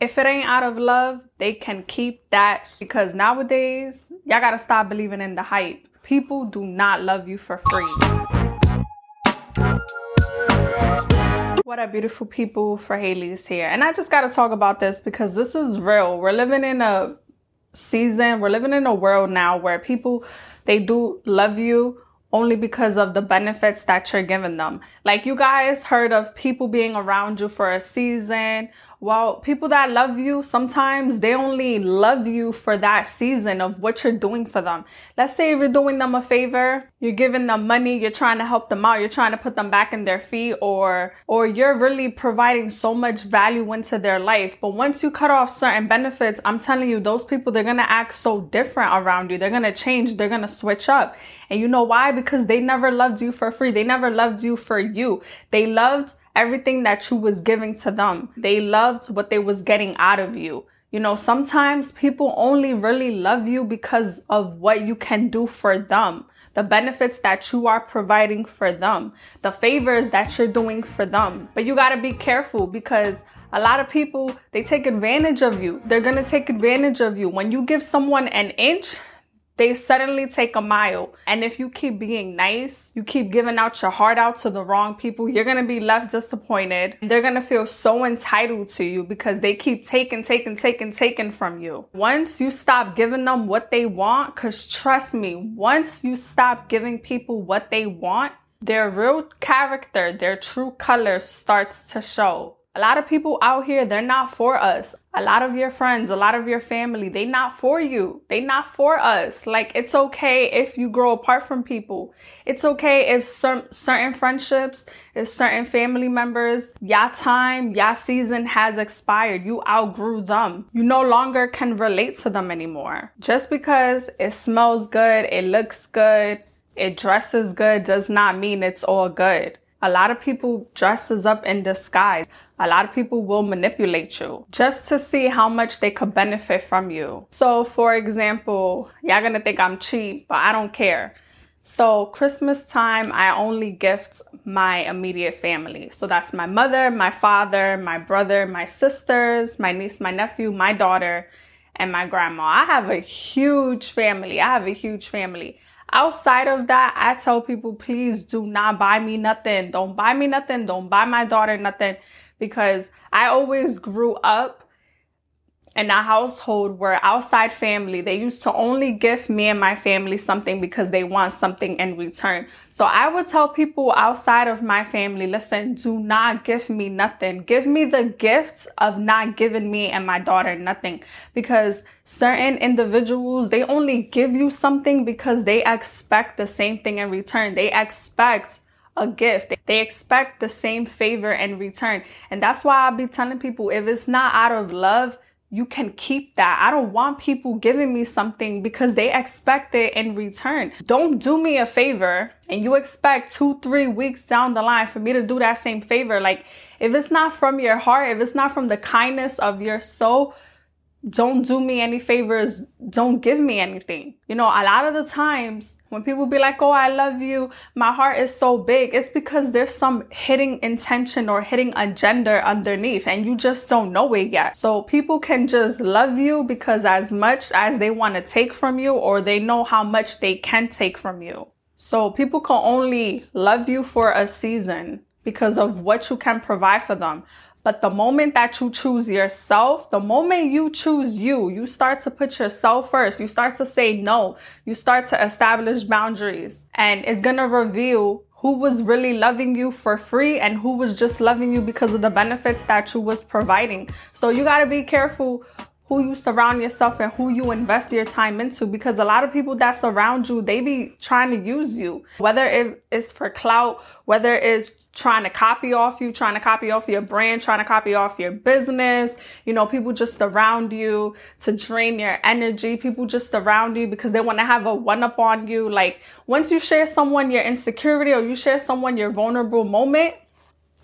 If it ain't out of love, they can keep that because nowadays, y'all gotta stop believing in the hype. People do not love you for free. What up, beautiful people? Frahelis here. And I just gotta talk about this because this is real. We're living in a season, we're living in a world now where people, they do love you only because of the benefits that you're giving them. Like you guys heard of people being around you for a season. Well, people that love you, sometimes they only love you for that season of what you're doing for them. Let's say if you're doing them a favor, you're giving them money, you're trying to help them out, you're trying to put them back in their feet or or you're really providing so much value into their life. But once you cut off certain benefits, I'm telling you, those people they're to act so different around you. They're to change, they're to switch up. And you know why? Because they never loved you for free. They never loved you for you. They loved everything that you was giving to them. They loved what they was getting out of you. You know, sometimes people only really love you because of what you can do for them, the benefits that you are providing for them, the favors that you're doing for them. But you got to be careful because a lot of people, they take advantage of you. They're to take advantage of you. When you give someone an inch, they suddenly take a mile. And if you keep being nice, you keep giving out your heart out to the wrong people, you're gonna be left disappointed. They're gonna feel so entitled to you because they keep taking, taking, taking, taking from you. Once you stop giving them what they want, cause trust me, once you stop giving people what they want, their real character, their true color starts to show. A lot of people out here, they're not for us. A lot of your friends, a lot of your family, they not for you. They not for us. Like it's okay if you grow apart from people. It's okay if some certain friendships, if certain family members, your time, your season has expired. You outgrew them. You no longer can relate to them anymore. Just because it smells good, it looks good, it dresses good does not mean it's all good. A lot of people dresses up in disguise. A lot of people will manipulate you just to see how much they could benefit from you. So, for example, y'all gonna think I'm cheap, but I don't care. So, Christmas time, I only gift my immediate family. So, that's my mother, my father, my brother, my sisters, my niece, my nephew, my daughter, and my grandma. I have a huge family. I have a huge family. Outside of that, I tell people, please do not buy me nothing. Don't buy me nothing. Don't buy my daughter nothing because I always grew up in a household where outside family, they used to only give me and my family something because they want something in return. So I would tell people outside of my family, listen, do not give me nothing. Give me the gift of not giving me and my daughter nothing because certain individuals, they only give you something because they expect the same thing in return. They expect a gift. They expect the same favor in return. And that's why I'll be telling people if it's not out of love, you can keep that. I don't want people giving me something because they expect it in return. Don't do me a favor and you expect two, three weeks down the line for me to do that same favor. Like, if it's not from your heart, if it's not from the kindness of your soul, don't do me any favors. Don't give me anything. You know, a lot of the times when people be like, Oh, I love you. My heart is so big. It's because there's some hidden intention or hidden agenda underneath and you just don't know it yet. So people can just love you because as much as they want to take from you or they know how much they can take from you. So people can only love you for a season because of what you can provide for them. But the moment that you choose yourself, the moment you choose you, you start to put yourself first. You start to say no. You start to establish boundaries and it's going to reveal who was really loving you for free and who was just loving you because of the benefits that you was providing. So you got to be careful who you surround yourself and who you invest your time into because a lot of people that surround you, they be trying to use you, whether it's for clout, whether it's trying to copy off you, trying to copy off your brand, trying to copy off your business. You know, people just around you to drain your energy. People just around you because they want to have a one up on you. Like once you share someone your insecurity or you share someone your vulnerable moment,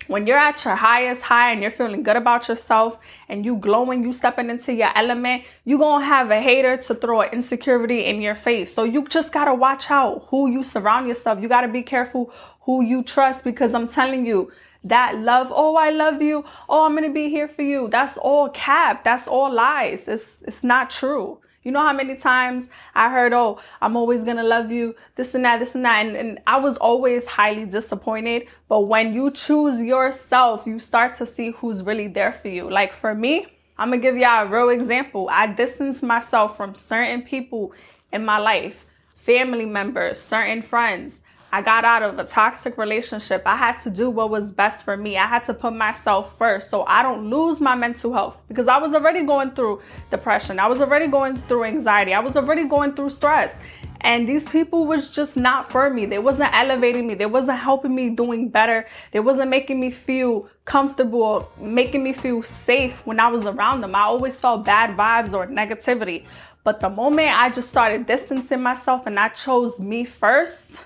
when you're at your highest high and you're feeling good about yourself and you glowing, you stepping into your element, you gonna have a hater to throw an insecurity in your face. So you just gotta watch out who you surround yourself. You gotta be careful who you trust because I'm telling you, that love, oh, I love you. Oh, I'm to be here for you. That's all cap. That's all lies. It's, it's not true. You know how many times I heard, oh, I'm always to love you, this and that, this and that. And, and I was always highly disappointed. But when you choose yourself, you start to see who's really there for you. Like for me, I'm to give y'all a real example. I distanced myself from certain people in my life, family members, certain friends. I got out of a toxic relationship. I had to do what was best for me. I had to put myself first so I don't lose my mental health because I was already going through depression. I was already going through anxiety. I was already going through stress. And these people was just not for me. They wasn't elevating me. They wasn't helping me doing better. They wasn't making me feel comfortable, making me feel safe when I was around them. I always felt bad vibes or negativity. But the moment I just started distancing myself and I chose me first,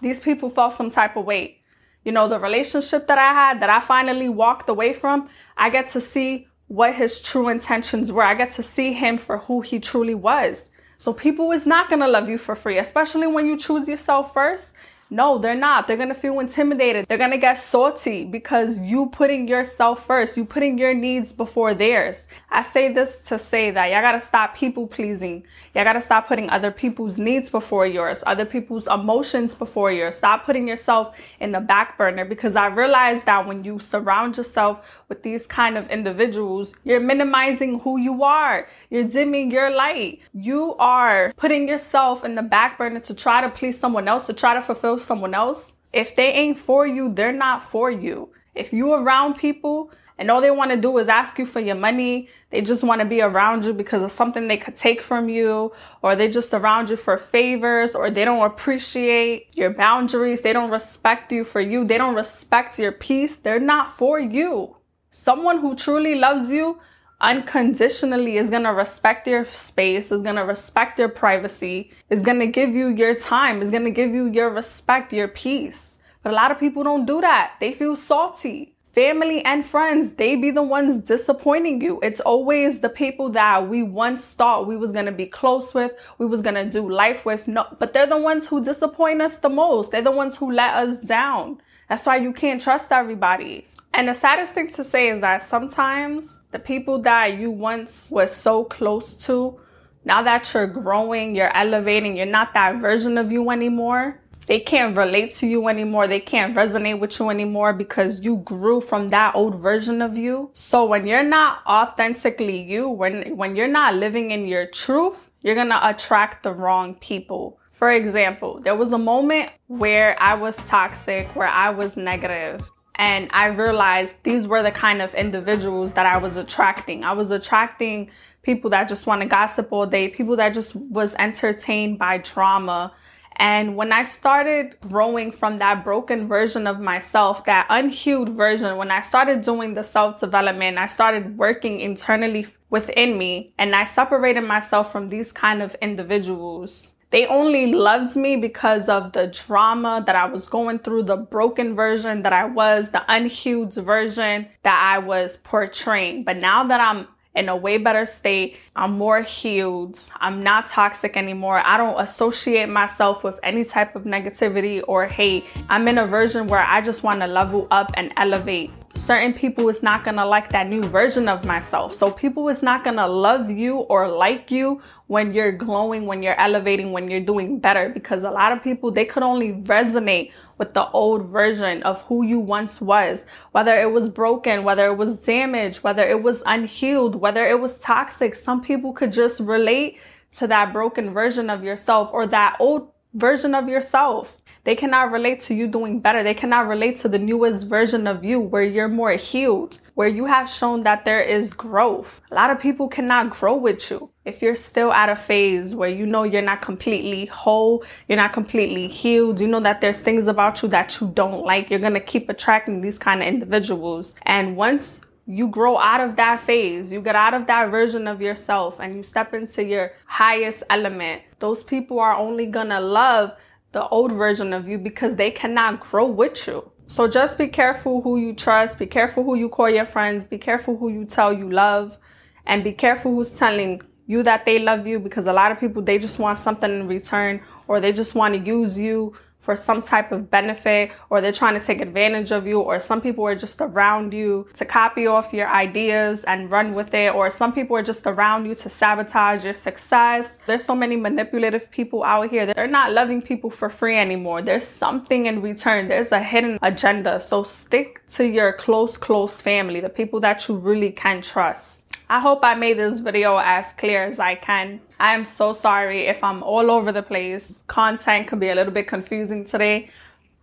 these people felt some type of weight. You know, the relationship that I had that I finally walked away from, I get to see what his true intentions were. I get to see him for who he truly was. So people is not going to love you for free, especially when you choose yourself first no, they're not. They're to feel intimidated. They're to get salty because you putting yourself first. You putting your needs before theirs. I say this to say that y'all got to stop people pleasing. Y'all got to stop putting other people's needs before yours, other people's emotions before yours. Stop putting yourself in the back burner because I realize that when you surround yourself with these kind of individuals, you're minimizing who you are. You're dimming your light. You are putting yourself in the back burner to try to please someone else, to try to fulfill someone else, if they ain't for you, they're not for you. If you around people and all they want to do is ask you for your money, they just want to be around you because of something they could take from you, or they just around you for favors, or they don't appreciate your boundaries, they don't respect you for you, they don't respect your peace, they're not for you. Someone who truly loves you unconditionally is going to respect your space, is going to respect your privacy, is going to give you your time, is going to give you your respect, your peace. But a lot of people don't do that. They feel salty. Family and friends, they be the ones disappointing you. It's always the people that we once thought we was going to be close with, we was going to do life with. No, but they're the ones who disappoint us the most. They're the ones who let us down. That's why you can't trust everybody. And the saddest thing to say is that sometimes the people that you once was so close to, now that you're growing, you're elevating, you're not that version of you anymore. They can't relate to you anymore. They can't resonate with you anymore because you grew from that old version of you. So when you're not authentically you, when when you're not living in your truth, you're going to attract the wrong people. For example, there was a moment where I was toxic, where I was negative, and I realized these were the kind of individuals that I was attracting. I was attracting people that just want to gossip all day, people that just was entertained by drama. And when I started growing from that broken version of myself, that unhealed version, when I started doing the self development, I started working internally within me and I separated myself from these kind of individuals. They only loved me because of the drama that I was going through, the broken version that I was, the unhealed version that I was portraying. But now that I'm in a way better state. I'm more healed. I'm not toxic anymore. I don't associate myself with any type of negativity or hate. I'm in a version where I just want to level up and elevate certain people is not gonna like that new version of myself. So people is not gonna love you or like you when you're glowing, when you're elevating, when you're doing better. Because a lot of people, they could only resonate with the old version of who you once was. Whether it was broken, whether it was damaged, whether it was unhealed, whether it was toxic. Some people could just relate to that broken version of yourself or that old version of yourself. They cannot relate to you doing better. They cannot relate to the newest version of you where you're more healed, where you have shown that there is growth. A lot of people cannot grow with you. If you're still at a phase where you know you're not completely whole, you're not completely healed, you know that there's things about you that you don't like, you're to keep attracting these kind of individuals. And once you grow out of that phase, you get out of that version of yourself and you step into your highest element, those people are only gonna love the old version of you because they cannot grow with you. So just be careful who you trust, be careful who you call your friends, be careful who you tell you love, and be careful who's telling you that they love you because a lot of people they just want something in return or they just want to use you for some type of benefit or they're trying to take advantage of you or some people are just around you to copy off your ideas and run with it or some people are just around you to sabotage your success. There's so many manipulative people out here that they're not loving people for free anymore. There's something in return. There's a hidden agenda. So stick to your close, close family, the people that you really can trust. I hope I made this video as clear as I can. I am so sorry if I'm all over the place. Content could be a little bit confusing today.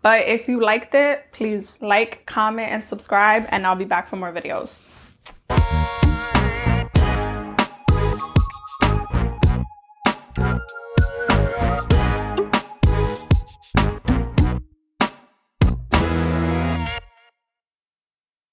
But if you liked it, please like, comment, and subscribe, and I'll be back for more videos.